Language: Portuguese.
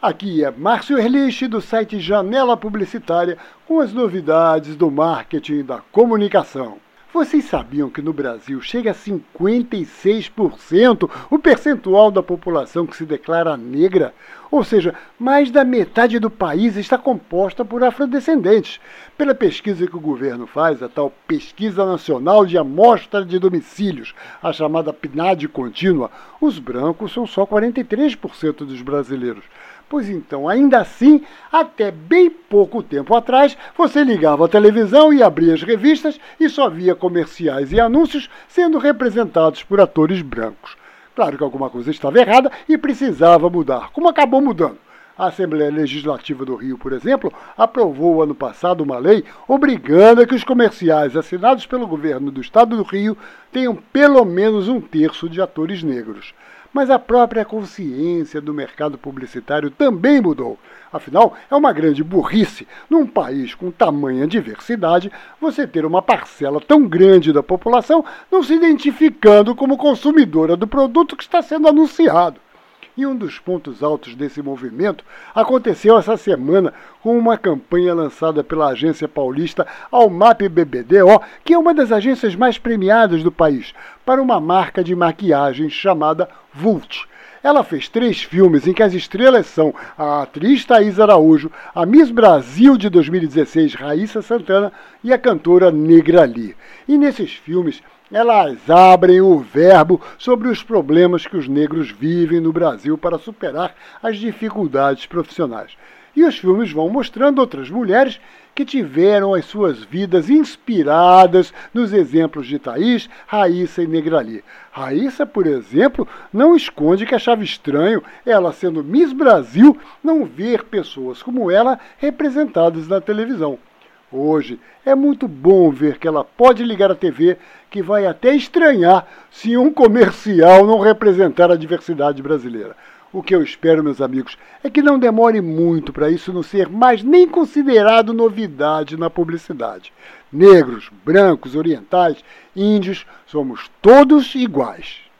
Aqui é Márcio Erlich do site Janela Publicitária com as novidades do marketing e da comunicação. Vocês sabiam que no Brasil chega a 56% o percentual da população que se declara negra? Ou seja, mais da metade do país está composta por afrodescendentes. Pela pesquisa que o governo faz, a tal Pesquisa Nacional de Amostra de Domicílios, a chamada PNAD contínua, os brancos são só 43% dos brasileiros. Pois então, ainda assim, até bem pouco tempo atrás, você ligava a televisão e abria as revistas e só via comerciais e anúncios sendo representados por atores brancos. Claro que alguma coisa estava errada e precisava mudar, como acabou mudando. A Assembleia Legislativa do Rio, por exemplo, aprovou ano passado uma lei obrigando a que os comerciais assinados pelo governo do estado do Rio tenham pelo menos um terço de atores negros. Mas a própria consciência do mercado publicitário também mudou. Afinal, é uma grande burrice, num país com tamanha diversidade, você ter uma parcela tão grande da população não se identificando como consumidora do produto que está sendo anunciado. E um dos pontos altos desse movimento aconteceu essa semana com uma campanha lançada pela agência paulista Almap BBDO, que é uma das agências mais premiadas do país, para uma marca de maquiagem chamada Vult. Ela fez três filmes em que as estrelas são a atriz Thaís Araújo, a Miss Brasil de 2016 Raíssa Santana e a cantora Negra Lee. E nesses filmes elas abrem o verbo sobre os problemas que os negros vivem no Brasil para superar as dificuldades profissionais. E os filmes vão mostrando outras mulheres que tiveram as suas vidas inspiradas nos exemplos de Thaís, Raíssa e Negrali. Raíssa, por exemplo, não esconde que achava estranho ela, sendo Miss Brasil, não ver pessoas como ela representadas na televisão. Hoje é muito bom ver que ela pode ligar a TV, que vai até estranhar se um comercial não representar a diversidade brasileira. O que eu espero, meus amigos, é que não demore muito para isso não ser mais nem considerado novidade na publicidade. Negros, brancos, orientais, índios, somos todos iguais.